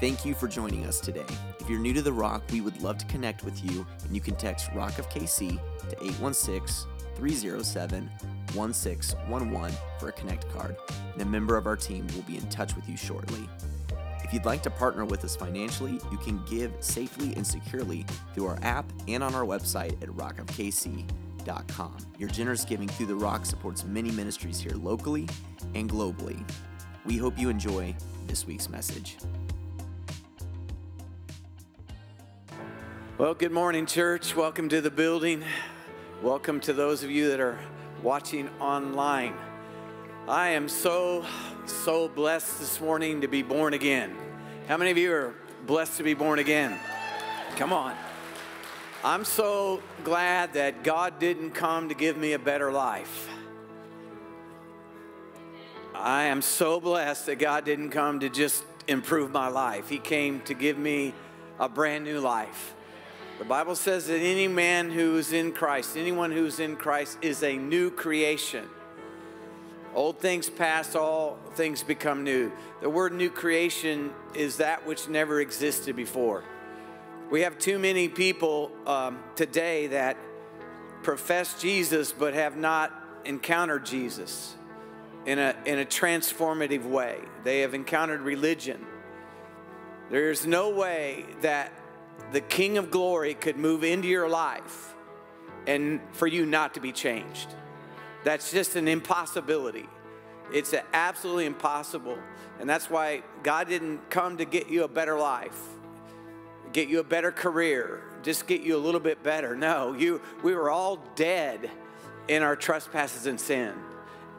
Thank you for joining us today. If you're new to The Rock, we would love to connect with you, and you can text Rock of KC to 816 307 1611 for a Connect card, and a member of our team will be in touch with you shortly. If you'd like to partner with us financially, you can give safely and securely through our app and on our website at rockofkc.com. Your generous giving through The Rock supports many ministries here locally and globally. We hope you enjoy this week's message. Well, good morning, church. Welcome to the building. Welcome to those of you that are watching online. I am so, so blessed this morning to be born again. How many of you are blessed to be born again? Come on. I'm so glad that God didn't come to give me a better life. I am so blessed that God didn't come to just improve my life. He came to give me a brand new life. The Bible says that any man who is in Christ, anyone who's in Christ, is a new creation. Old things pass, all things become new. The word new creation is that which never existed before. We have too many people um, today that profess Jesus but have not encountered Jesus in a, in a transformative way. They have encountered religion. There's no way that the King of Glory could move into your life and for you not to be changed. That's just an impossibility. It's absolutely impossible. And that's why God didn't come to get you a better life, get you a better career, just get you a little bit better. No, you we were all dead in our trespasses and sin,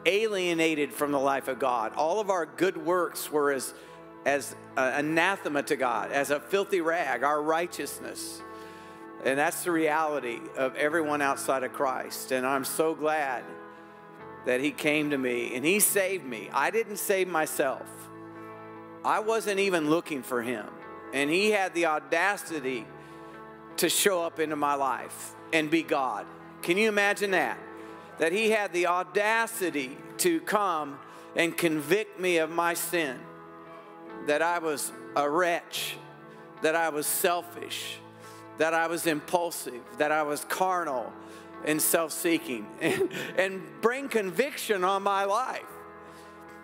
alienated from the life of God. All of our good works were as as anathema to God, as a filthy rag, our righteousness. And that's the reality of everyone outside of Christ. And I'm so glad that He came to me and He saved me. I didn't save myself, I wasn't even looking for Him. And He had the audacity to show up into my life and be God. Can you imagine that? That He had the audacity to come and convict me of my sin, that I was a wretch, that I was selfish, that I was impulsive, that I was carnal, and self seeking and, and bring conviction on my life.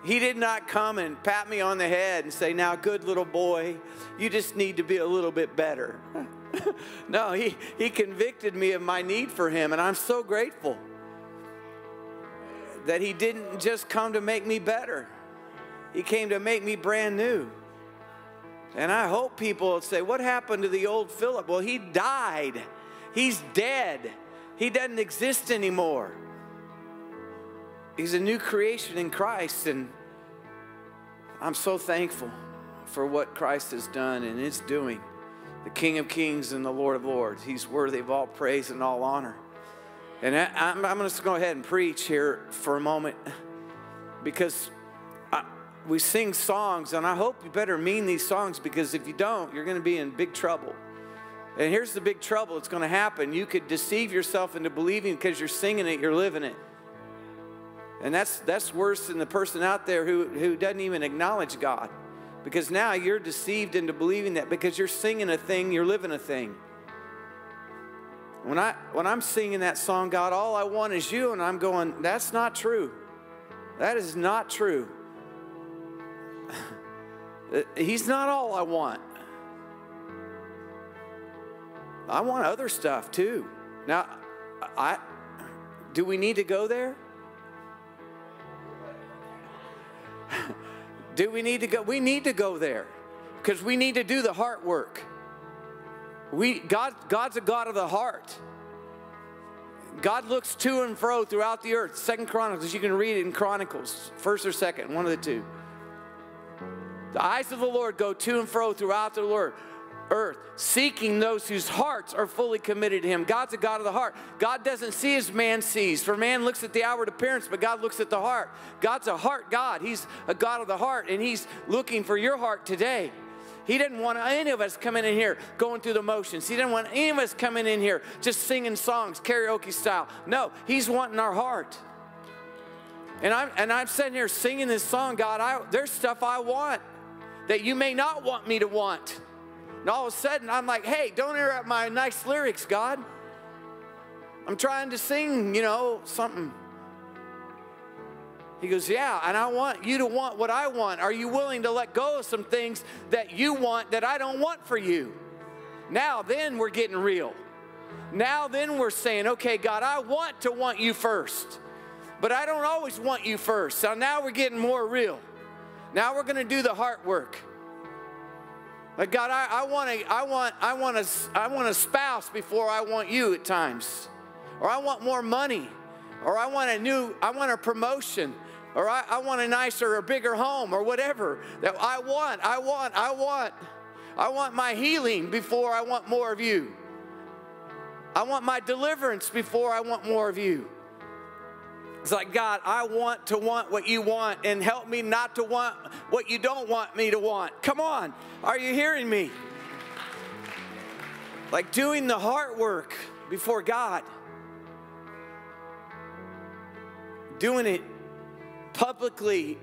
He did not come and pat me on the head and say, Now, good little boy, you just need to be a little bit better. no, he, he convicted me of my need for Him, and I'm so grateful that He didn't just come to make me better, He came to make me brand new. And I hope people say, What happened to the old Phillip? Well, he died, he's dead. He doesn't exist anymore. He's a new creation in Christ, and I'm so thankful for what Christ has done and is doing. The King of Kings and the Lord of Lords. He's worthy of all praise and all honor. And I, am going to go ahead and preach here for a moment because we sing songs, and I hope you better mean these songs because if you don't, you're going to be in big trouble. And here's the big trouble it's going to happen. You could deceive yourself into believing because you're singing it, you're living it. And that's, that's worse than the person out there who, who doesn't even acknowledge God. Because now you're deceived into believing that because you're singing a thing, you're living a thing. When, I, when I'm singing that song, God, all I want is you, and I'm going, that's not true. That is not true. Uh, he's not all I want. I want other stuff too. Now, I do we need to go there? do we need to go? We need to go there because we need to do the heart work. We God God's a God of the heart. God looks to and fro throughout the earth. Second Chronicles, you can read it in Chronicles, first or second, one of the two. The eyes of the Lord go to and fro throughout the Lord earth, seeking those whose hearts are fully committed to Him. God's a God of the heart. God doesn't see as man sees, for man looks at the outward appearance, but God looks at the heart. God's a heart God. He's a God of the heart, and He's looking for your heart today. He didn't want any of us coming in here going through the motions. He didn't want any of us coming in here just singing songs, karaoke style. No, He's wanting our heart. And I'm, and I'm sitting here singing this song, God, I, there's stuff I want. That you may not want me to want. And all of a sudden, I'm like, hey, don't interrupt my nice lyrics, God. I'm trying to sing, you know, something. He goes, Yeah, and I want you to want what I want. Are you willing to let go of some things that you want that I don't want for you? Now, then we're getting real. Now, then we're saying, Okay, God, I want to want you first, but I don't always want you first. So now we're getting more real. Now we're going to do the heart work. Like God, I, I want a, I want, I want a, I want a spouse before I want you at times, or I want more money, or I want a new, I want a promotion, or I, I want a nicer or bigger home, or whatever that I want, I want, I want, I want my healing before I want more of you. I want my deliverance before I want more of you. It's like, God, I want to want what you want and help me not to want what you don't want me to want. Come on, are you hearing me? Like doing the heart work before God, doing it publicly,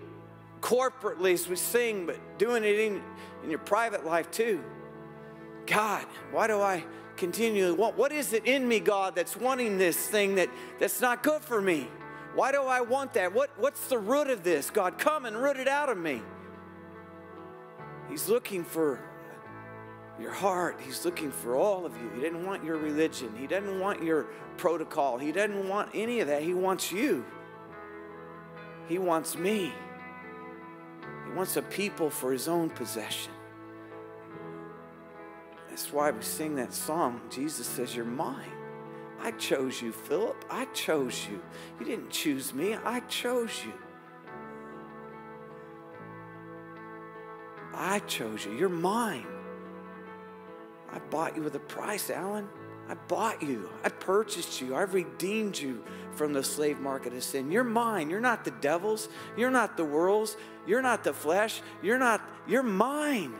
corporately as we sing, but doing it in, in your private life too. God, why do I continually want? What is it in me, God, that's wanting this thing that, that's not good for me? Why do I want that? What, what's the root of this? God, come and root it out of me. He's looking for your heart. He's looking for all of you. He didn't want your religion. He doesn't want your protocol. He doesn't want any of that. He wants you. He wants me. He wants a people for his own possession. That's why we sing that song. Jesus says, You're mine. I chose you, Phillip. I chose you. You didn't choose me, I chose you. I chose you. You're mine. I bought you with a price, Alan. I bought you. I purchased you. I redeemed you from the slave market of sin. You're mine. You're not the devil's. You're not the world's. You're not the flesh. You're not, you're mine.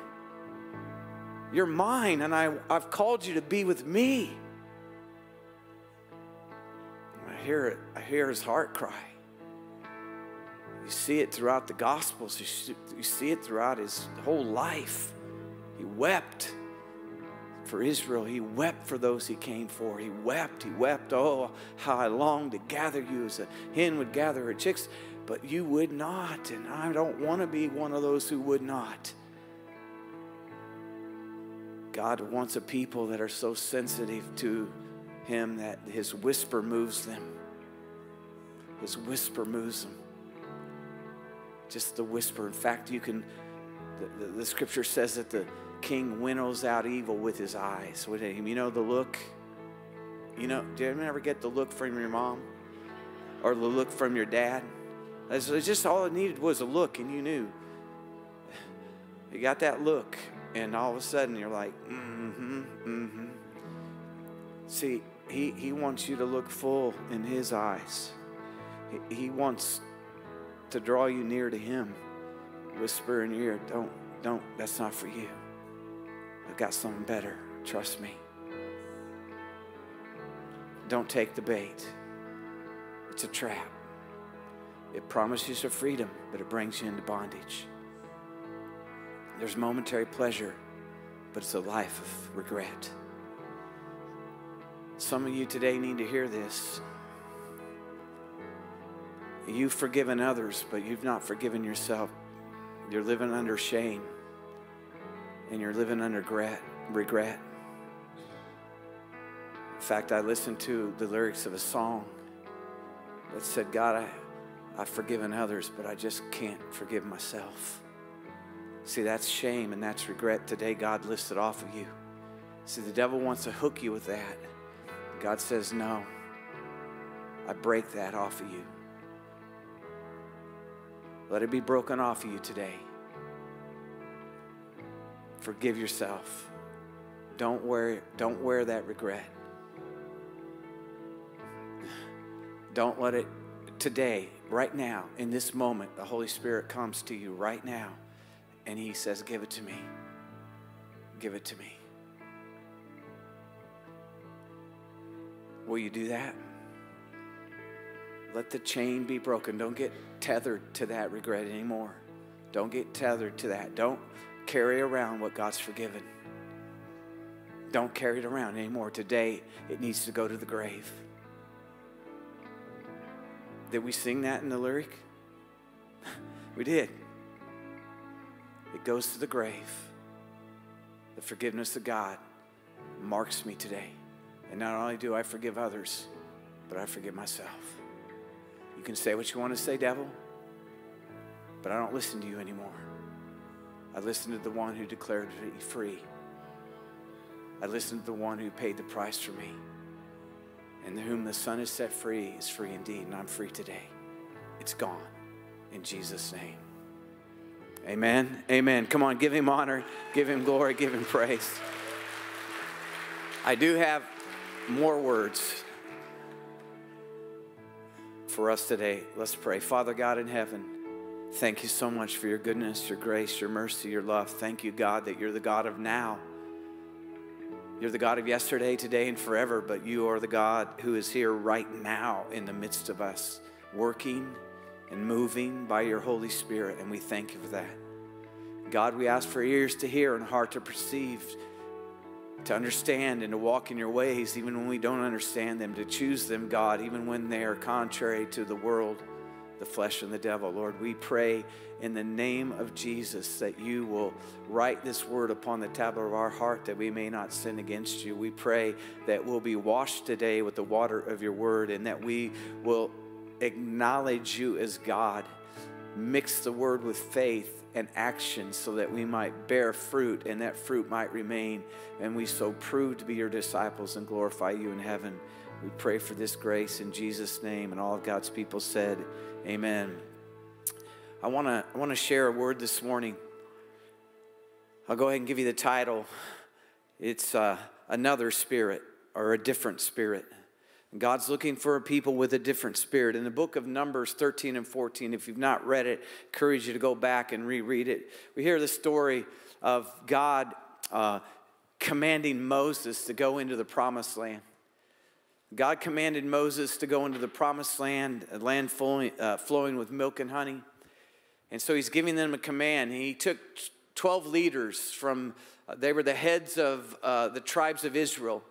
You're mine, and I, I've called you to be with me hear it. I hear his heart cry. You see it throughout the Gospels. You see it throughout his whole life. He wept for Israel. He wept for those he came for. He wept. He wept. Oh, how I long to gather you as a hen would gather her chicks, but you would not. And I don't want to be one of those who would not. God wants a people that are so sensitive to him that his whisper moves them. His whisper moves them. Just the whisper. In fact, you can, the, the, the scripture says that the king winnows out evil with his eyes. With him, you know the look. You know, do you ever get the look from your mom or the look from your dad? It's just all it needed was a look, and you knew. You got that look, and all of a sudden you're like, mm-hmm, mm-hmm. See, he, he wants you to look full in his eyes. He, wants to draw you near to him. Whisper in your ear, don't, don't, that's not for you. I've got something better. Trust me. Don't take the bait. It's a trap. It promises you freedom, but it brings you into bondage. There's momentary pleasure, but it's a life of regret. Some of you today need to hear this. You've forgiven others, but you've not forgiven yourself. You're living under shame and you're living under regret. regret. In fact, I listened to the lyrics of a song that said, God, I, I've forgiven others, but I just can't forgive myself. See, that's shame and that's regret. Today, God lifts it off of you. See, the devil wants to hook you with that. God says, No, I break that off of you. Let it be broken off of you today. Forgive yourself. Don't wear, don't wear that regret. Don't let it today, right now, in this moment, the Holy Spirit comes to you right now and He says, Give it to me. Give it to me. Will you do that? Let the chain be broken. Don't get tethered to that regret anymore. Don't get tethered to that. Don't carry around what God's forgiven. Don't carry it around anymore. Today, it needs to go to the grave. Did we sing that in the lyric? we did. It goes to the grave. The forgiveness of God marks me today. And not only do I forgive others, but I forgive myself. You can say what you want to say, devil, but I don't listen to you anymore. I listen to the one who declared me free. I listen to the one who paid the price for me. And whom the Son has set free is free indeed, and I'm free today. It's gone in Jesus' name. Amen. Amen. Come on, give him honor, give him glory, give him praise. I do have more words for us today. Let's pray. Father God in heaven, thank you so much for your goodness, your grace, your mercy, your love. Thank you, God, that you're the God of now. You're the God of yesterday, today, and forever, but you are the God who is here right now in the midst of us, working and moving by your Holy Spirit, and we thank you for that. God, we ask for ears to hear and heart to perceive, to understand and to walk in your ways, even when we don't understand them, to choose them, God, even when they are contrary to the world, the flesh, and the devil. Lord, we pray in the name of Jesus that you will write this word upon the tablet of our heart that we may not sin against you. We pray that we'll be washed today with the water of your word and that we will acknowledge you as God. Mix the word with faith and action so that we might bear fruit and that fruit might remain and we so prove to be your disciples and glorify you in heaven. We pray for this grace in Jesus' name. And all of God's people said, Amen. I want to I want to share a word this morning. I'll go ahead and give you the title. It's uh, another spirit or a different spirit. God's looking for a people with a different spirit. In the book of Numbers 13 and 14, if you've not read it, I encourage you to go back and reread it. We hear the story of God uh, commanding Moses to go into the promised land. God commanded Moses to go into the promised land, a land flowing, uh, flowing with milk and honey. And so he's giving them a command. He took 12 leaders from, uh, they were the heads of uh, the tribes of Israel.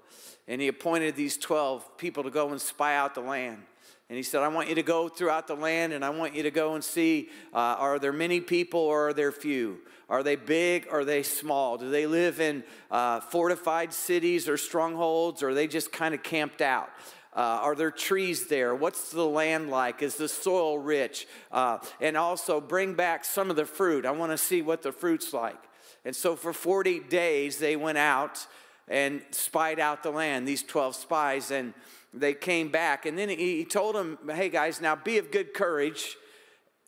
And he appointed these 12 people to go and spy out the land. And he said, I want you to go throughout the land and I want you to go and see uh, are there many people or are there few? Are they big or are they small? Do they live in uh, fortified cities or strongholds or are they just kind of camped out? Uh, are there trees there? What's the land like? Is the soil rich? Uh, and also bring back some of the fruit. I want to see what the fruit's like. And so for 40 days, they went out and spied out the land, these 12 spies, and they came back. And then he told them, hey guys, now be of good courage.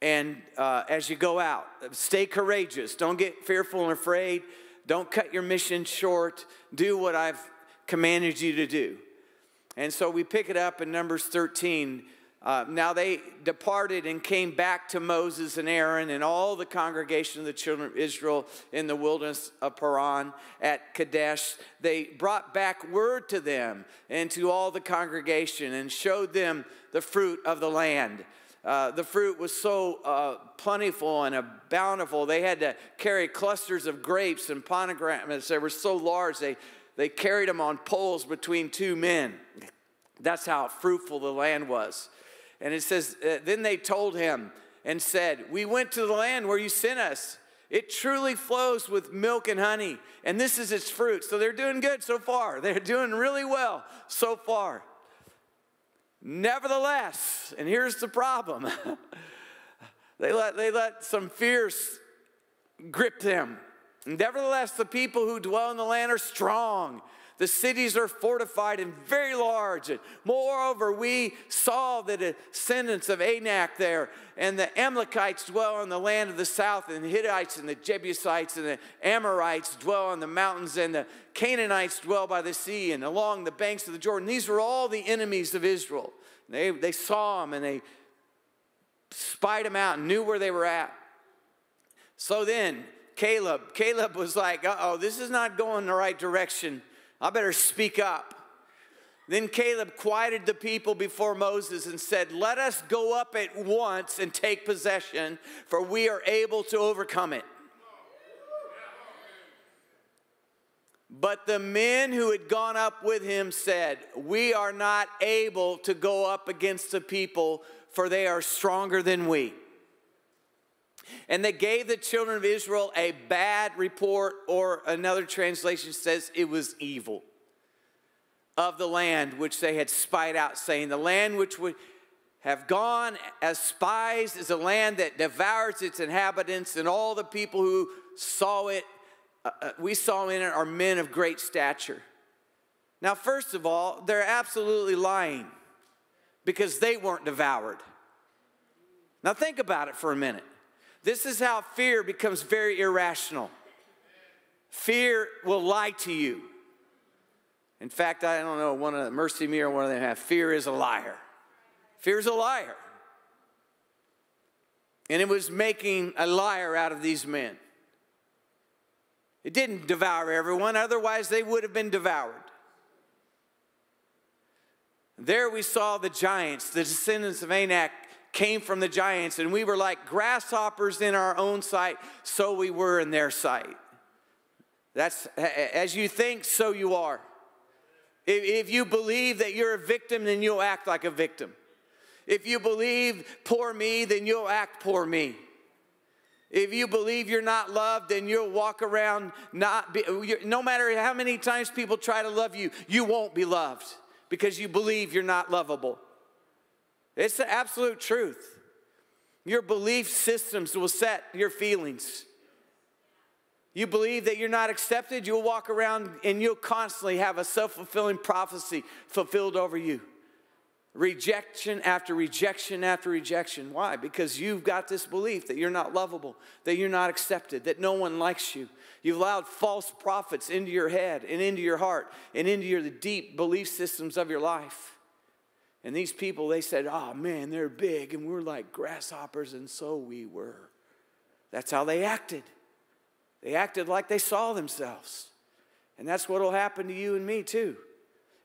And uh, as you go out, stay courageous. Don't get fearful and afraid. Don't cut your mission short. Do what I've commanded you to do. And so we pick it up in Numbers 13. Uh, now they departed and came back to Moses and Aaron and all the congregation of the children of Israel in the wilderness of Paran at Kadesh. They brought back word to them and to all the congregation and showed them the fruit of the land. Uh, the fruit was so uh, plentiful and bountiful. They had to carry clusters of grapes and pomegranates. They were so large, they they carried them on poles between two men. That's how fruitful the land was. And it says, uh, Then they told him and said, We went to the land where you sent us. It truly flows with milk and honey, and this is its fruit. So they're doing good so far. They're doing really well so far. Nevertheless, and here's the problem they, let, they let some fears grip them. Nevertheless, the people who dwell in the land are strong. The cities are fortified and very large. And moreover, we saw the descendants of Anak there, and the Amalekites dwell in the land of the south, and the Hittites and the Jebusites and the Amorites dwell on the mountains, and the Canaanites dwell by the sea and along the banks of the Jordan. These were all the enemies of Israel. They, they saw them and they spied them out and knew where they were at. So then, Caleb. Caleb was like, uh oh, this is not going the right direction. I better speak up. Then Caleb quieted the people before Moses and said, Let us go up at once and take possession, for we are able to overcome it. But the men who had gone up with him said, We are not able to go up against the people, for they are stronger than we. And they gave the children of Israel a bad report, or another translation says it was evil, of the land which they had spied out, saying, The land which would have gone as spies is a land that devours its inhabitants, and all the people who saw it, uh, uh we saw in it, are men of great stature. Now, first of all, they're absolutely lying because they weren't devoured. Now, think about it for a minute. This is how fear becomes very irrational. Fear will lie to you. In fact, I don't know, one of the MercyMe or one of them have fear is a liar. Fear is a liar. And it was making a liar out of these men. It didn't devour everyone, otherwise, they would have been devoured. There we saw the giants, the descendants of Anak, came from the giants, and we were like grasshoppers in our own sight, so we were in their sight. That's as you think, so you are. If you believe that you're a victim, then you'll act like a victim. If you believe poor me, then you'll act poor me. If you believe you're not loved, then you'll walk around not be, no matter how many times people try to love you, you won't be loved because you believe you're not lovable. It's the absolute truth. Your belief systems will set your feelings. You believe that you're not accepted, you'll walk around and you'll constantly have a self fulfilling prophecy fulfilled over you. Rejection after rejection after rejection. Why? Because you've got this belief that you're not lovable, that you're not accepted, that no one likes you. You've allowed false prophets into your head and into your heart and into your, the deep belief systems of your life. And these people, they said, oh man, they're big, and we're like grasshoppers, and so we were. That's how they acted. They acted like they saw themselves. And that's what will happen to you and me too.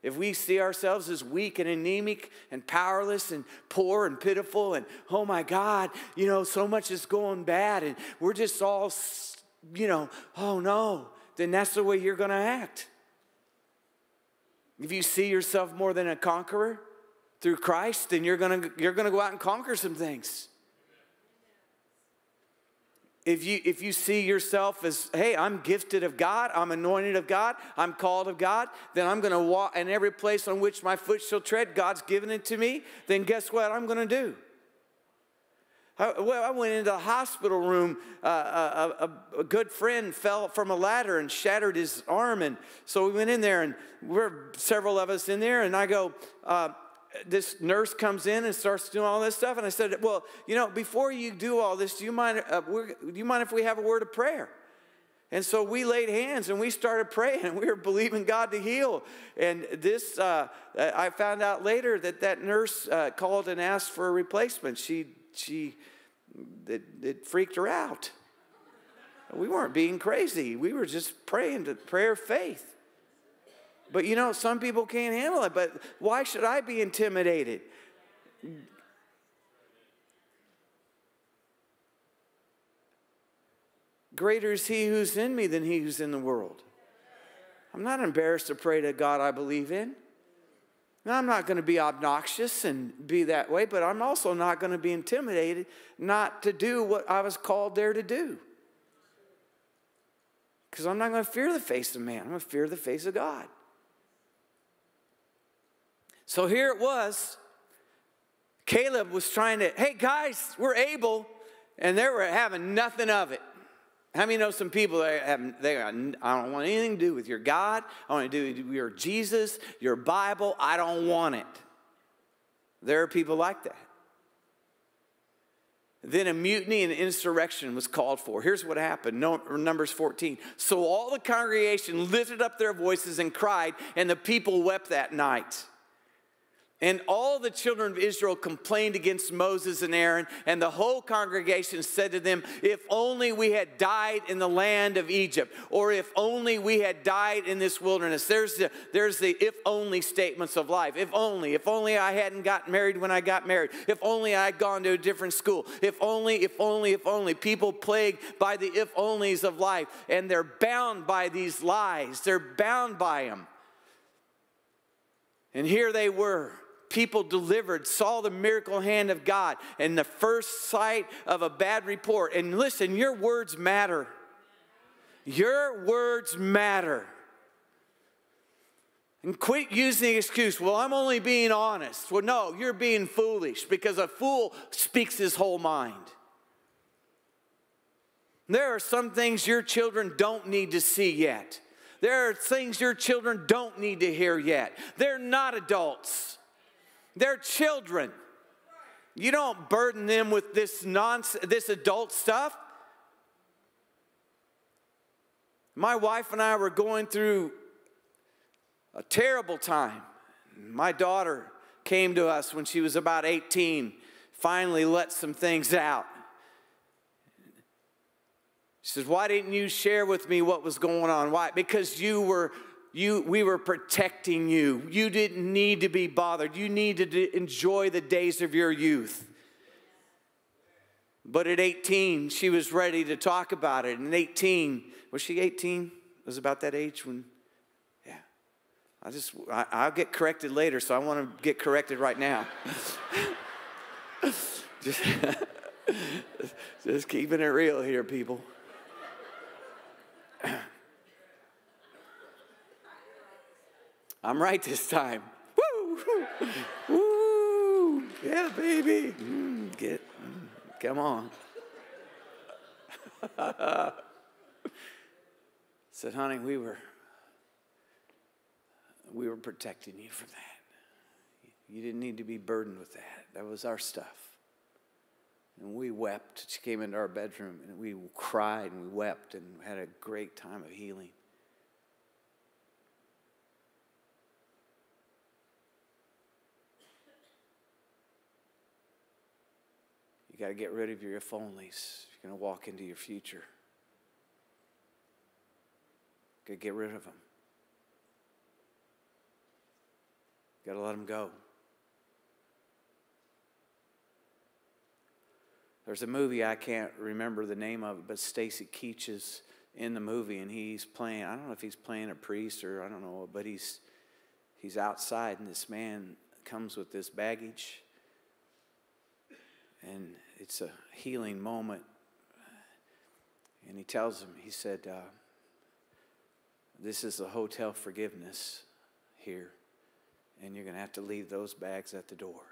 If we see ourselves as weak and anemic and powerless and poor and pitiful, and oh my God, you know, so much is going bad, and we're just all, you know, oh no, then that's the way you're to act. If you see yourself more than a conqueror, through Christ, then you're gonna, you're gonna go out and conquer some things. If you, if you see yourself as, hey, I'm gifted of God, I'm anointed of God, I'm called of God, then I'm gonna walk in every place on which my foot shall tread, God's given it to me, then guess what I'm gonna do? I, well, I went into the hospital room. Uh, a, a, a, good friend fell from a ladder and shattered his arm. And so we went in there, and we're several of us in there. And I go, uh, this nurse comes in and starts doing all this stuff. And I said, Well, you know, before you do all this, do you mind, uh, do you mind if we have a word of prayer? And so we laid hands and we started praying and we were believing God to heal. And this, uh, I found out later that that nurse uh, called and asked for a replacement. She, she, it, it freaked her out. We weren't being crazy. We were just praying to prayer faith. But you know, some people can't handle it. But why should I be intimidated? Greater is he who's in me than he who's in the world. I'm not embarrassed to pray to God I believe in. Now, I'm not going to be obnoxious and be that way, but I'm also not going to be intimidated not to do what I was called there to do. Because I'm not going to fear the face of man, I'm going to fear the face of God. So here it was. Caleb was trying to, hey guys, we're able, and they were having nothing of it. How many know some people that have, they are, I don't want anything to do with your God. I want to do your Jesus, your Bible. I don't want it. There are people like that. Then a mutiny and insurrection was called for. Here's what happened Numbers 14. So all the congregation lifted up their voices and cried, and the people wept that night. And all the children of Israel complained against Moses and Aaron, and the whole congregation said to them, If only we had died in the land of Egypt, or if only we had died in this wilderness. There's the, there's the if only statements of life. If only, if only I hadn't gotten married when I got married. If only I had gone to a different school. If only, if only, if only. People plagued by the if onlys of life, and they're bound by these lies. They're bound by them. And here they were people delivered, saw the miracle hand of God, and the first sight of a bad report. And listen, your words matter. Your words matter. And quit using the excuse, well, I'm only being honest. Well, no, you're being foolish because a fool speaks his whole mind. There are some things your children don't need to see yet. There are things your children don't need to hear yet. They're not adults. They're children. You don't burden them with this nonsense, this adult stuff. My wife and I were going through a terrible time. My daughter came to us when she was about 18, finally let some things out. She says, Why didn't you share with me what was going on? Why? Because you were you, we were protecting you. You didn't need to be bothered. You needed to enjoy the days of your youth. But at 18, she was ready to talk about it. And 18, was she 18? Was about that age when, yeah. I just, I, will get corrected later, so I want to get corrected right now. just, just keeping it real here, people. I'm right this time. Woo! Woo! Yeah, baby. Mm, get, mm, come on. Said, honey, we were we were protecting you from that. You didn't need to be burdened with that. That was our stuff. And we wept. She came into our bedroom and we cried and we wept and had a great time of healing. Got to get rid of your if onlys you're going to walk into your future. Got to get rid of them. Got to let them go. There's a movie I can't remember the name of it, but Stacy Keach is in the movie, and he's playing. I don't know if he's playing a priest or I don't know, but he's he's outside, and this man comes with this baggage, and it's a healing moment. And he tells him, he said, uh, This is a hotel forgiveness here, and you're going to have to leave those bags at the door.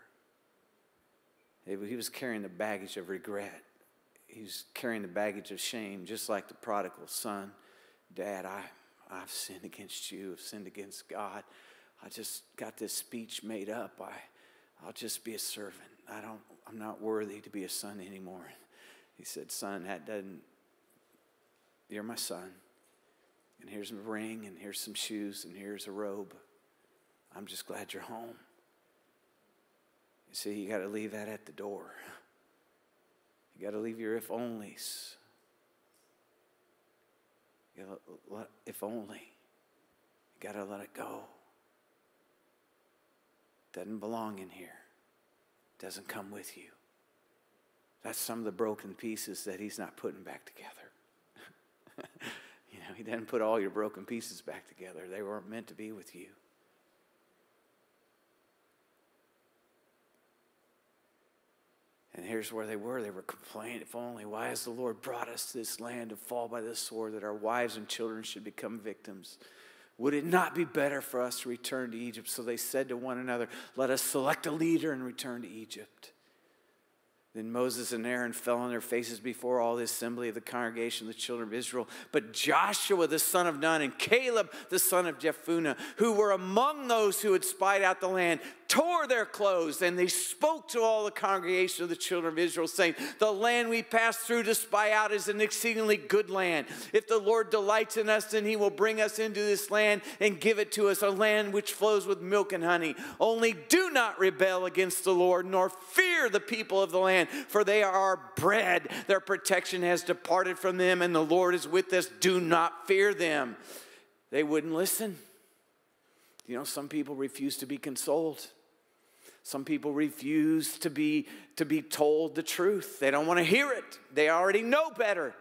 He was carrying the baggage of regret. He was carrying the baggage of shame, just like the prodigal son. Dad, I, I've sinned against you, I've sinned against God. I just got this speech made up. I, I'll just be a servant. I don't, I'm not worthy to be a son anymore. He said, Son, that doesn't, you're my son. And here's a ring, and here's some shoes, and here's a robe. I'm just glad you're home. You see, you got to leave that at the door. You got to leave your if onlys. You gotta let, if only. You got to let it go. Doesn't belong in here doesn't come with you. That's some of the broken pieces that he's not putting back together. you know, he didn't put all your broken pieces back together. They weren't meant to be with you. And here's where they were. They were complaining, if only, why has the Lord brought us to this land to fall by the sword that our wives and children should become victims? Would it not be better for us to return to Egypt? So they said to one another, Let us select a leader and return to Egypt. Then Moses and Aaron fell on their faces before all the assembly of the congregation of the children of Israel. But Joshua the son of Nun and Caleb the son of Jephunneh, who were among those who had spied out the land, tore their clothes, and they spoke to all the congregation of the children of Israel, saying, The land we passed through to spy out is an exceedingly good land. If the Lord delights in us, then he will bring us into this land and give it to us, a land which flows with milk and honey. Only do not rebel against the Lord, nor fear the people of the land, for they are our bread. Their protection has departed from them, and the Lord is with us. Do not fear them. They wouldn't listen. You know, some people refuse to be consoled. Some people refuse to be, to be told the truth. They don't want to hear it. They already know better.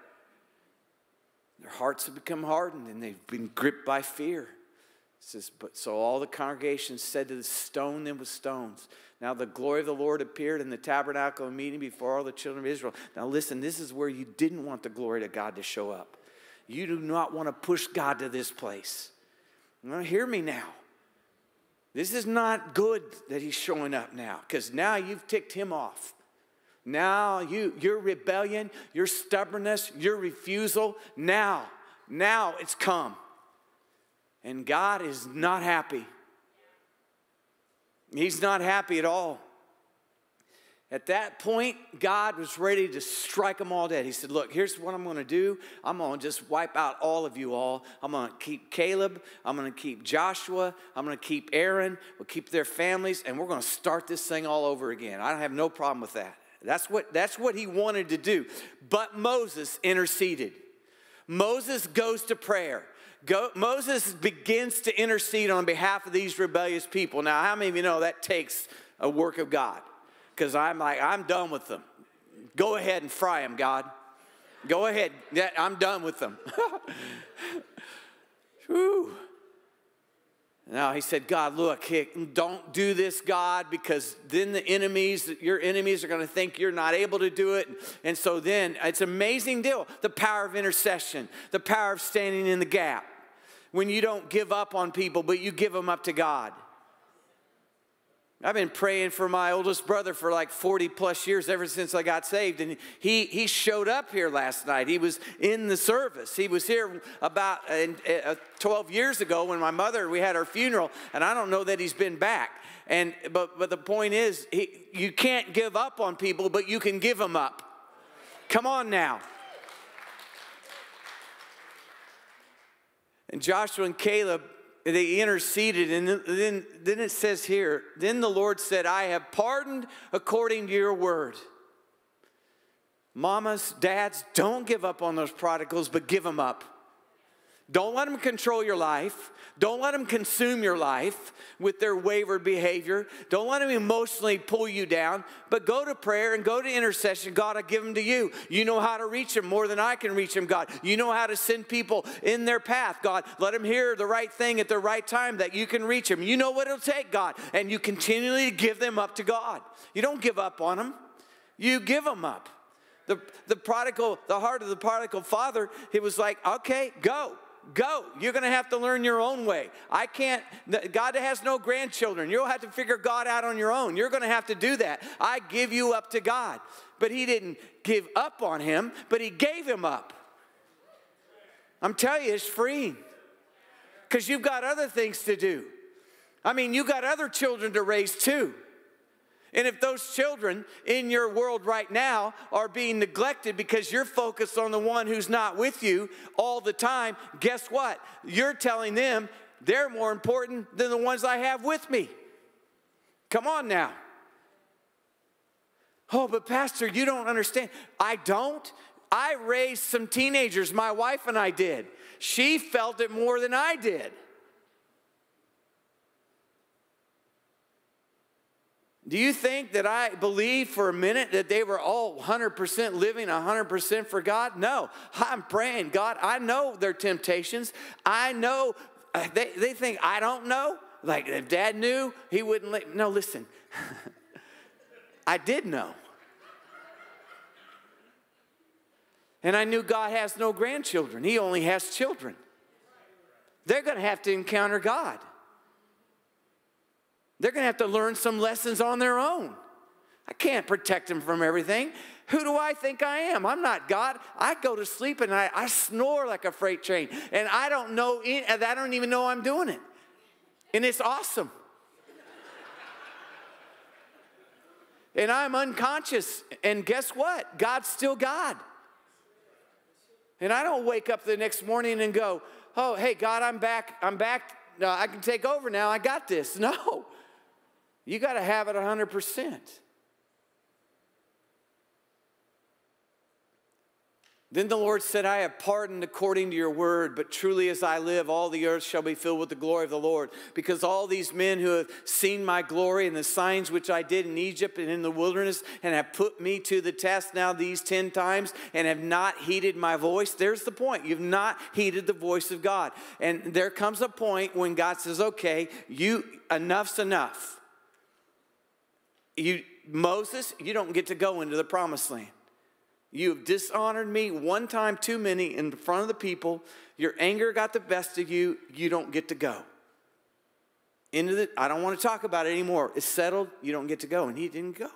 Their hearts have become hardened and they've been gripped by fear. Says, but so all the congregation said to the stone them with stones. Now the glory of the Lord appeared in the tabernacle of meeting before all the children of Israel. Now listen, this is where you didn't want the glory of God to show up. You do not want to push God to this place. Now hear me now. This is not good that he's showing up now because now you've ticked him off. Now you your rebellion, your stubbornness, your refusal, now, now it's come. And God is not happy. He's not happy at all. At that point, God was ready to strike them all dead. He said, Look, here's what I'm going to do. I'm going to just wipe out all of you all. I'm going to keep Caleb. I'm going to keep Joshua. I'm going to keep Aaron. We'll keep their families, and we're going to start this thing all over again. I don't have no problem with that. That's what, that's what he wanted to do. But Moses interceded. Moses goes to prayer. Go, Moses begins to intercede on behalf of these rebellious people. Now, how many of you know that takes a work of God? Because I'm like, I'm done with them. Go ahead and fry them, God. Go ahead. I'm done with them. Whew. Now he said, God, look, don't do this, God, because then the enemies, your enemies are going to think you're not able to do it. And so then it's an amazing deal. The power of intercession, the power of standing in the gap. When you don't give up on people, but you give them up to God. I've been praying for my oldest brother for like 40 plus years, ever since I got saved. And he, he showed up here last night. He was in the service. He was here about uh, 12 years ago when my mother, we had our funeral, and I don't know that he's been back. And, but, but the point is, he, you can't give up on people, but you can give them up. Come on now. And Joshua and Caleb they interceded and then, then it says here then the lord said i have pardoned according to your word. Mamas dads don't give up on those prodigals but give them up don't let them control your life. Don't let them consume your life with their wayward behavior. Don't let them emotionally pull you down, but go to prayer and go to intercession. God, I give them to you. You know how to reach them more than I can reach them, God. You know how to send people in their path, God. Let them hear the right thing at the right time that you can reach them. You know what it'll take, God. And you continually give them up to God. You don't give up on them, you give them up. The, the prodigal, the heart of the prodigal father, he was like, okay, go. Go. You're going to have to learn your own way. I can't, God has no grandchildren. You'll have to figure God out on your own. You're going to have to do that. I give you up to God. But He didn't give up on him, but He gave him up. I'm telling you, it's freeing because you've got other things to do. I mean, you got other children to raise too. And if those children in your world right now are being neglected because you're focused on the one who's not with you all the time, guess what? You're telling them they're more important than the ones I have with me. Come on now. Oh, but Pastor, you don't understand. I don't. I raised some teenagers, my wife and I did. She felt it more than I did. Do you think that I believe for a minute that they were all 100% living 100% for God? No. I'm praying, God, I know their temptations. I know, uh, they, they think I don't know. Like if dad knew, he wouldn't let, no, listen. I did know. And I knew God has no grandchildren, He only has children. They're going to have to encounter God. They're going to have to learn some lessons on their own. I can't protect them from everything. Who do I think I am? I'm not God. I go to sleep and I, I snore like a freight train, and I don't know. I don't even know I'm doing it, and it's awesome. And I'm unconscious. And guess what? God's still God. And I don't wake up the next morning and go, oh, hey, God, I'm back. I'm back. No, I can take over now. I got this. No. You got to have it 100%. Then the Lord said, I have pardoned according to your word, but truly as I live, all the earth shall be filled with the glory of the Lord. Because all these men who have seen my glory and the signs which I did in Egypt and in the wilderness, and have put me to the test now these 10 times, and have not heeded my voice, there's the point. You've not heeded the voice of God. And there comes a point when God says, okay, you enough's enough. You, Moses, you don't get to go into the promised land. You have dishonored me one time too many in front of the people. Your anger got the best of you. You don't get to go. Into the, I don't want to talk about it anymore. It's settled. You don't get to go. And he didn't go.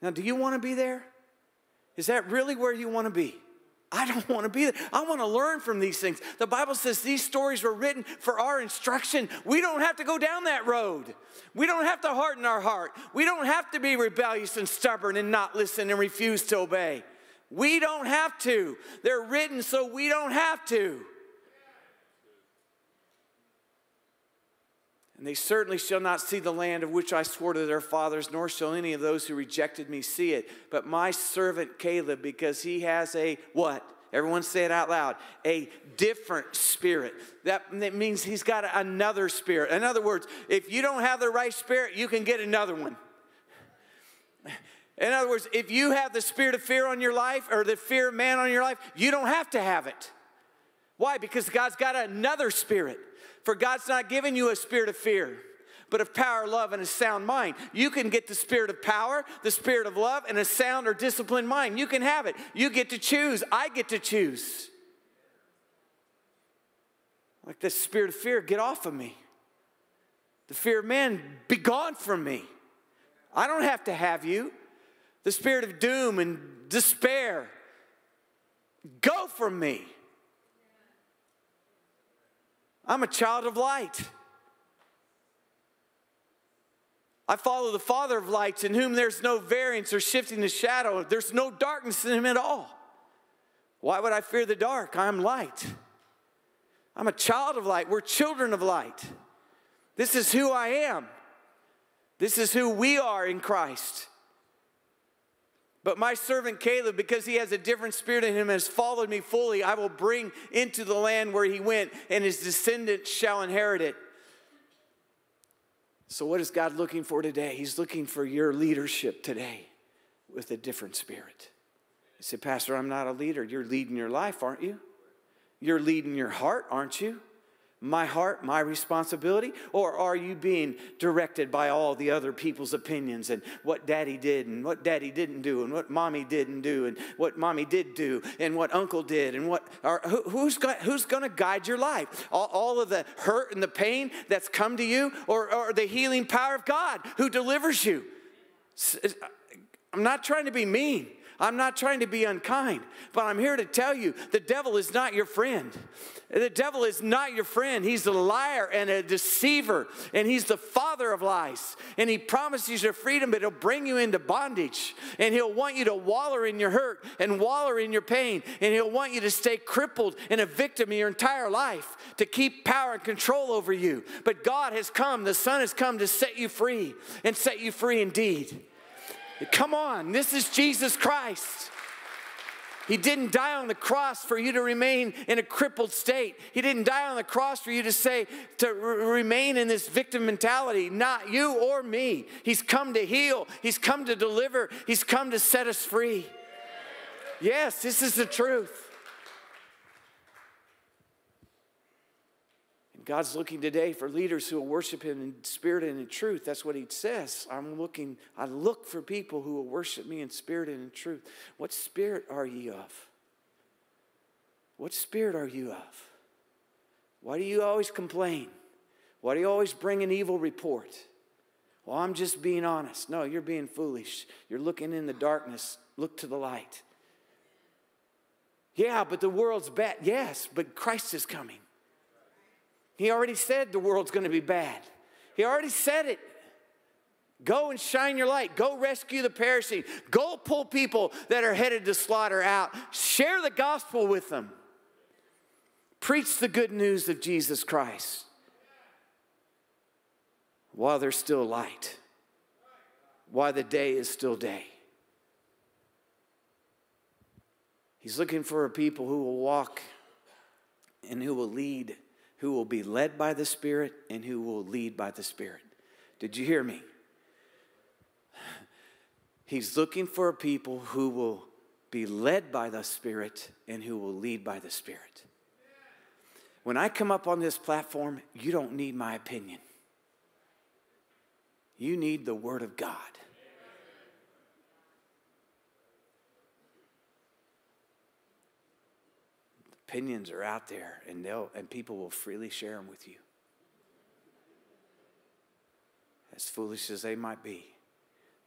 Now, do you want to be there? Is that really where you want to be? I don't want to be there. I want to learn from these things. The Bible says these stories were written for our instruction. We don't have to go down that road. We don't have to harden our heart. We don't have to be rebellious and stubborn and not listen and refuse to obey. We don't have to. They're written so we don't have to. And they certainly shall not see the land of which I swore to their fathers, nor shall any of those who rejected me see it. But my servant Caleb, because he has a what? Everyone say it out loud. A different spirit. That, that means he's got another spirit. In other words, if you don't have the right spirit, you can get another one. In other words, if you have the spirit of fear on your life or the fear of man on your life, you don't have to have it. Why? Because God's got another spirit. For God's not giving you a spirit of fear, but of power, love, and a sound mind. You can get the spirit of power, the spirit of love, and a sound or disciplined mind. You can have it. You get to choose. I get to choose. Like the spirit of fear, get off of me. The fear of man, be gone from me. I don't have to have you. The spirit of doom and despair, go from me. I'm a child of light. I follow the Father of lights, in whom there's no variance or shifting the shadow. There's no darkness in him at all. Why would I fear the dark? I'm light. I'm a child of light. We're children of light. This is who I am. This is who we are in Christ. But my servant Caleb, because he has a different spirit in him, has followed me fully. I will bring into the land where he went, and his descendants shall inherit it. So, what is God looking for today? He's looking for your leadership today with a different spirit. You say, Pastor, I'm not a leader. You're leading your life, aren't you? You're leading your heart, aren't you? My heart, my responsibility? Or are you being directed by all the other people's opinions and what daddy did and what daddy didn't do and what mommy didn't do and what mommy did do and what uncle did and what, or who, who's, got, who's to guide your life? All, all, of the hurt and the pain that's come to you or, or the healing power of God who delivers you? I'm not trying to be mean. I'm not trying to be unkind, but I'm here to tell you the devil is not your friend. The devil is not your friend. He's a liar and a deceiver, and he's the father of lies. And he promises you freedom, but he'll bring you into bondage. And he'll want you to waller in your hurt and waller in your pain. And he'll want you to stay crippled and a victim your entire life to keep power and control over you. But God has come, the Son has come to set you free and set you free indeed. Come on, this is Jesus Christ. He didn't die on the cross for you to remain in a crippled state. He didn't die on the cross for you to say, to remain in this victim mentality, not you or me. He's come to heal, He's come to deliver, He's come to set us free. Yes, this is the truth. God's looking today for leaders who will worship Him in spirit and in truth. That's what He says. I'm looking, I look for people who will worship me in spirit and in truth. What spirit are ye of? What spirit are you of? Why do you always complain? Why do you always bring an evil report? Well, I'm just being honest. No, you're being foolish. You're looking in the darkness. Look to the light. Yeah, but the world's bad. Yes, but Christ is coming. He already said the world's going to be bad. He already said it. Go and shine your light. Go rescue the perishing. Go pull people that are headed to slaughter out. Share the gospel with them. Preach the good news of Jesus Christ while there's still light, while the day is still day. He's looking for a people who will walk and who will lead, who will be led by the Spirit and who will lead by the Spirit. Did you hear me? He's looking for a people who will be led by the Spirit and who will lead by the Spirit. When I come up on this platform, you don't need my opinion. You need the Word of God. Opinions are out there, and, they'll, and people will freely share them with you. As foolish as they might be,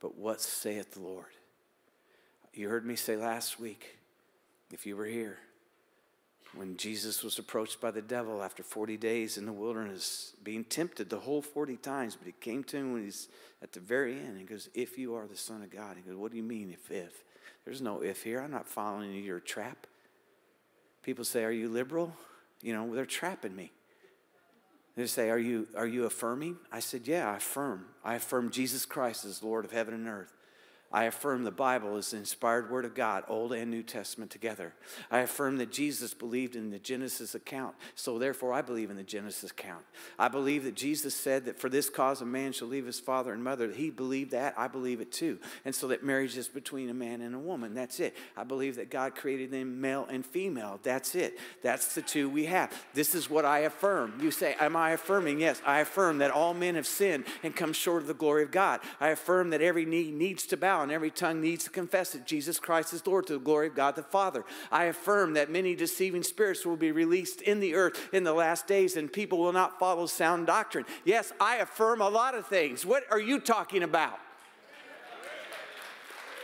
but what saith the Lord? You heard me say last week, if you were here, when Jesus was approached by the devil after 40 days in the wilderness, being tempted the whole 40 times, but he came to him when he's at the very end. He goes, If you are the Son of God. He goes, What do you mean, if, if? There's no if here. I'm not following you, your trap. People say, Are you liberal? You know, they're trapping me. They say, Are you, are you affirming? I said, Yeah, I affirm. I affirm Jesus Christ as Lord of heaven and earth. I affirm the Bible is the inspired word of God, Old and New Testament together. I affirm that Jesus believed in the Genesis account, so therefore I believe in the Genesis account. I believe that Jesus said that for this cause a man shall leave his father and mother. He believed that, I believe it too. And so that marriage is between a man and a woman. That's it. I believe that God created them male and female. That's it. That's the two we have. This is what I affirm. You say, Am I affirming? Yes, I affirm that all men have sinned and come short of the glory of God. I affirm that every knee needs to bow and every tongue needs to confess that Jesus Christ is Lord to the glory of God the Father. I affirm that many deceiving spirits will be released in the earth in the last days and people will not follow sound doctrine. Yes, I affirm a lot of things. What are you talking about?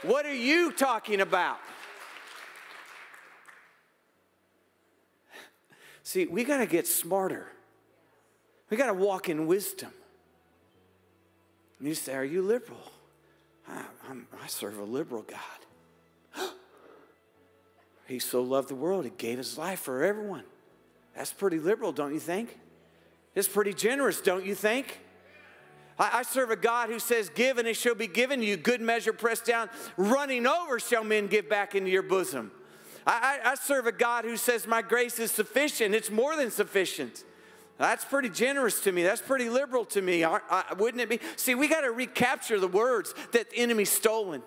What are you talking about? See, we got to get smarter. We got to walk in wisdom. And you say, Are you liberal? I, I serve a liberal God. he so loved the world, he gave his life for everyone. That's pretty liberal, don't you think? It's pretty generous, don't you think? I, serve a God who says, Give and it shall be given you. Good measure pressed down, running over shall men give back into your bosom. I, I serve a God who says, My grace is sufficient. It's more than sufficient. That's pretty generous to me. That's pretty liberal to me, wouldn't it be? See, we got to recapture the words that the enemy's stolen.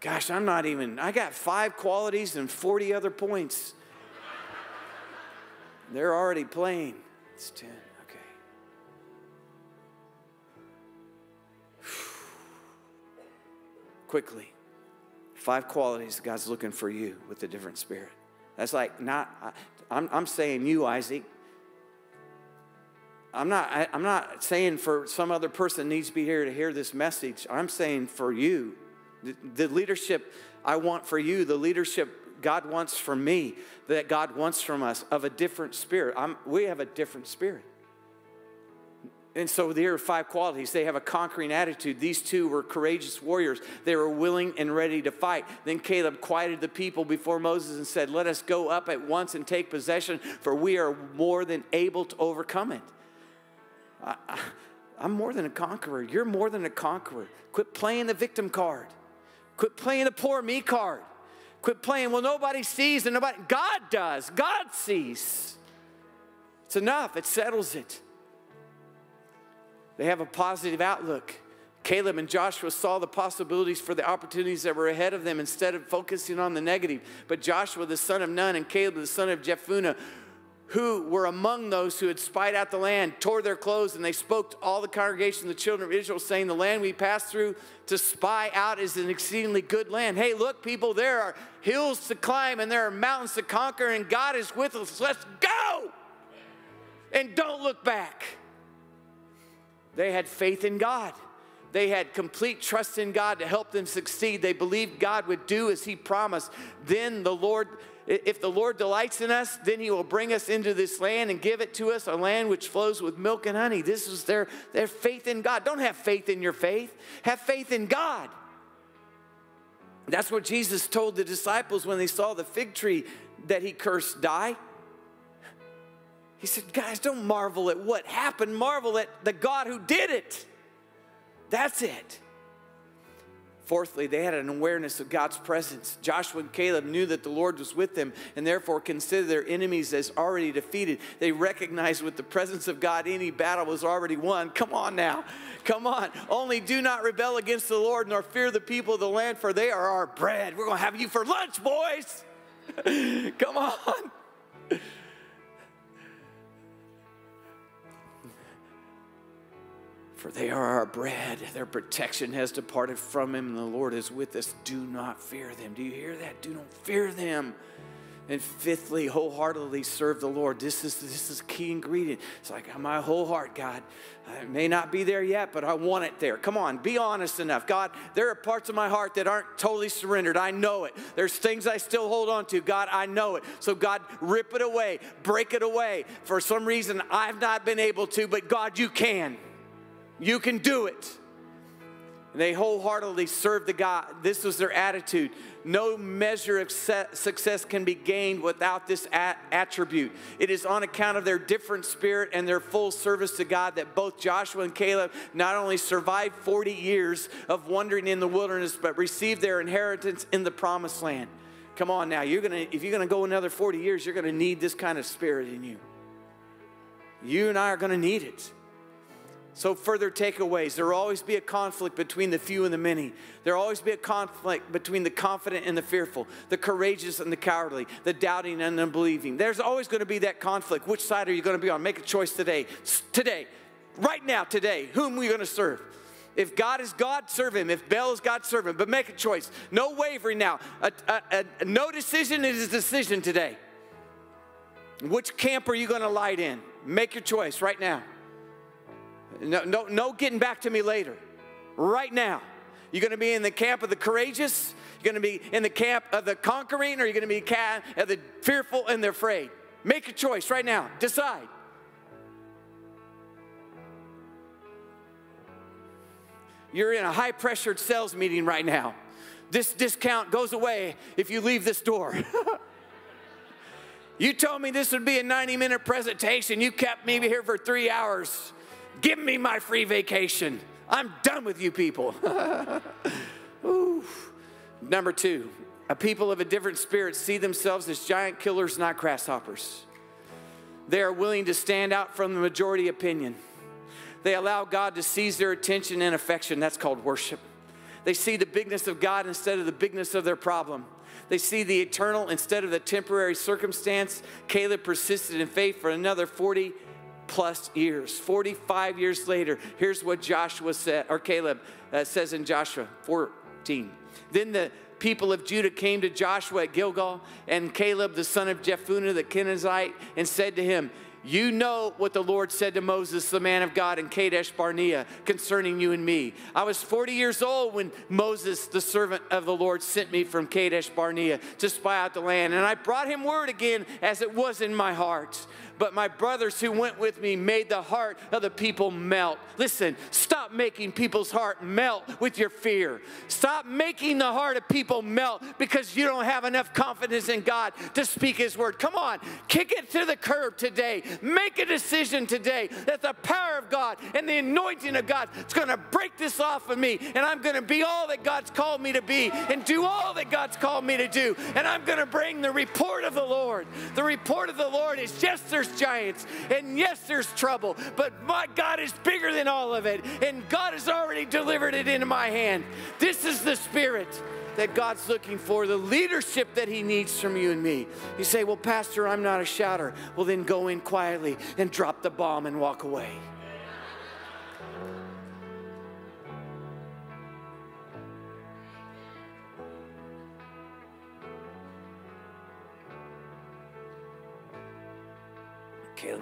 Gosh, I'm not even, I got five qualities and 40 other points. They're already playing. It's 10, okay. Quickly. Five qualities God's looking for you with a different spirit. That's like not, I'm, I'm saying you, Isaac. I'm not, I, am not saying for some other person needs to be here to hear this message. I'm saying for you. The, the leadership I want for you, the leadership God wants from me, that God wants from us of a different spirit. I'm, we have a different spirit. And so there are five qualities. They have a conquering attitude. These two were courageous warriors. They were willing and ready to fight. Then Caleb quieted the people before Moses and said, Let us go up at once and take possession, for we are more than able to overcome it. I, am more than a conqueror. You're more than a conqueror. Quit playing the victim card. Quit playing the poor me card. Quit playing, well, nobody sees and nobody, God does. God sees. It's enough, it settles it. They have a positive outlook. Caleb and Joshua saw the possibilities for the opportunities that were ahead of them instead of focusing on the negative. But Joshua, the son of Nun, and Caleb, the son of Jephunneh, who were among those who had spied out the land, tore their clothes, and they spoke to all the congregation the children of Israel, saying, The land we passed through to spy out is an exceedingly good land. Hey, look, people, there are hills to climb and there are mountains to conquer, and God is with us. Let's go! And don't look back. They had faith in God. They had complete trust in God to help them succeed. They believed God would do as He promised. Then the Lord if the Lord delights in us, then he will bring us into this land and give it to us, a land which flows with milk and honey. This is their, their faith in God. Don't have faith in your faith, have faith in God. That's what Jesus told the disciples when they saw the fig tree that he cursed die. He said, Guys, don't marvel at what happened, marvel at the God who did it. That's it. Fourthly, they had an awareness of God's presence. Joshua and Caleb knew that the Lord was with them and therefore considered their enemies as already defeated. They recognized with the presence of God any battle was already won. Come on now. Come on. Only do not rebel against the Lord nor fear the people of the land, for they are our bread. We're going to have you for lunch, boys. Come on. For they are our bread. Their protection has departed from him, and the Lord is with us. Do not fear them. Do you hear that? Do not fear them. And fifthly, wholeheartedly serve the Lord. This is this is key ingredient. It's like my whole heart, God. I may not be there yet, but I want it there. Come on, be honest enough. God, there are parts of my heart that aren't totally surrendered. I know it. There's things I still hold on to. God, I know it. So God, rip it away, break it away. For some reason I've not been able to, but God, you can. You can do it. And they wholeheartedly served the God. This was their attitude. No measure of success can be gained without this attribute. It is on account of their different spirit and their full service to God that both Joshua and Caleb not only survived 40 years of wandering in the wilderness, but received their inheritance in the promised land. Come on now, you're gonna if you're gonna go another 40 years, you're gonna need this kind of spirit in you. You and I are gonna need it. So, further takeaways there will always be a conflict between the few and the many. There will always be a conflict between the confident and the fearful, the courageous and the cowardly, the doubting and the unbelieving. There's always going to be that conflict. Which side are you going to be on? Make a choice today. Today, right now, today. Whom are we going to serve? If God is God, serve Him. If Baal is God, serve Him. But make a choice. No wavering now. A, a, a, no decision is a decision today. Which camp are you going to light in? Make your choice right now. No, no, no getting back to me later. Right now. You're going to be in the camp of the courageous. You're going to be in the camp of the conquering, or you're going to be of the fearful and the afraid. Make a choice right now. Decide. You're in a high pressured sales meeting right now. This discount goes away if you leave this door. you told me this would be a 90 minute presentation. You kept me here for three hours. Give me my free vacation. I'm done with you people. Number two, a people of a different spirit see themselves as giant killers, not grasshoppers. They are willing to stand out from the majority opinion. They allow God to seize their attention and affection. That's called worship. They see the bigness of God instead of the bigness of their problem. They see the eternal instead of the temporary circumstance. Caleb persisted in faith for another 40 plus years. 45 years later, here's what Joshua said, or Caleb uh, says in Joshua 14. Then the people of Judah came to Joshua at Gilgal, and Caleb, the son of Jephunneh the Kenizzite, and said to him, you know what the Lord said to Moses, the man of God, in Kadesh Barnea concerning you and me. I was 40 years old when Moses, the servant of the Lord, sent me from Kadesh Barnea to spy out the land. And I brought him word again as it was in my heart but my brothers who went with me made the heart of the people melt. Listen, stop making people's heart melt with your fear. Stop making the heart of people melt because you don't have enough confidence in God to speak His word. Come on, kick it to the curb today. Make a decision today that the power of God and the anointing of God is going to break this off of me, and I'm going to be all that God's called me to be and do all that God's called me to do. And I'm going to bring the report of the Lord. The report of the Lord is just there's giants, and yes, there's trouble, but my God is bigger than all of it, and God has already delivered it into my hand. This is the spirit that God's looking for, the leadership that He needs from you and me. You say, Well, Pastor, I'm not a shouter. Well, then go in quietly and drop the bomb and walk away.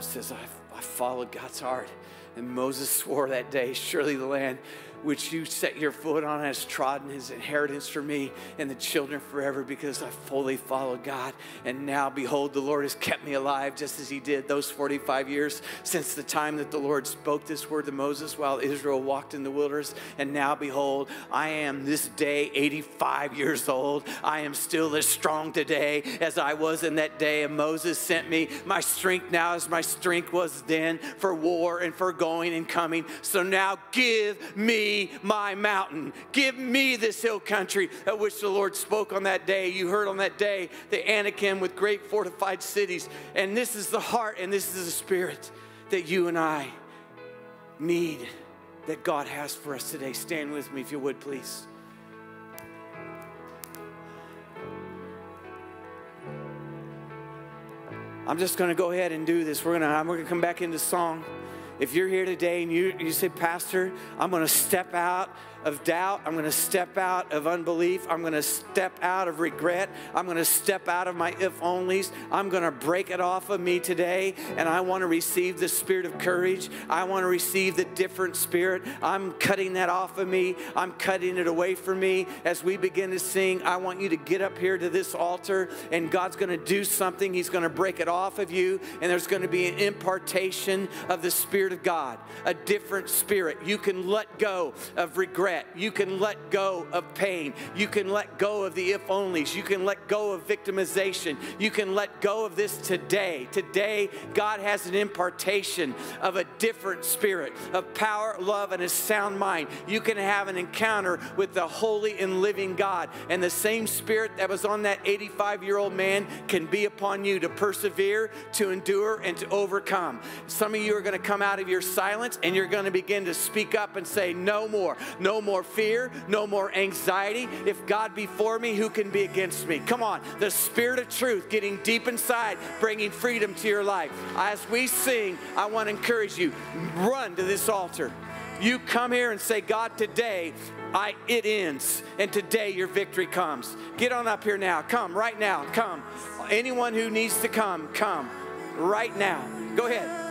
Says, I, I followed God's heart And Moses swore that day, Surely the land which you set your foot on has trodden his inheritance for me and the children forever because I fully followed God. And now, behold, the Lord has kept me alive just as he did those 45 years since the time that the Lord spoke this word to Moses while Israel walked in the wilderness. And now, behold, I am this day 85 years old. I am still as strong today as I was in that day. And Moses sent me my strength now as my strength was then for war and for going and coming. So now give me my mountain. Give me this hill country of which the Lord spoke on that day. You heard on that day the Anakim with great fortified cities. And this is the heart and this is the spirit that you and I need that God has for us today. Stand with me if you would, please. I'm just going to go ahead and do this. We're going to, we're going to come back into song. If you're here today and you, you say, Pastor, I'm going to step out of doubt. I'm going to step out of unbelief. I'm going to step out of regret. I'm going to step out of my if onlys. I'm going to break it off of me today. And I want to receive the spirit of courage. I want to receive the different spirit. I'm cutting that off of me. I'm cutting it away from me. As we begin to sing, I want you to get up here to this altar and God's going to do something. He's going to break it off of you. And there's going to be an impartation of the Spirit of God, a different spirit. You can let go of regret regret. You can let go of pain. You can let go of the if onlys. You can let go of victimization. You can let go of this today. Today, God has an impartation of a different spirit of power, love, and a sound mind. You can have an encounter with the holy and living God. And the same spirit that was on that 85 year old man can be upon you to persevere, to endure, and to overcome. Some of you are going to come out of your silence and you're going to begin to speak up and say, No more, no no more fear, no more anxiety. If God be for me, who can be against me? Come on, the Spirit of truth getting deep inside, bringing freedom to your life. As we sing, I want to encourage you run to this altar. You come here and say, God, today I, it ends, and today your victory comes. Get on up here now. Come right now. Come. Anyone who needs to come, come right now. Go ahead.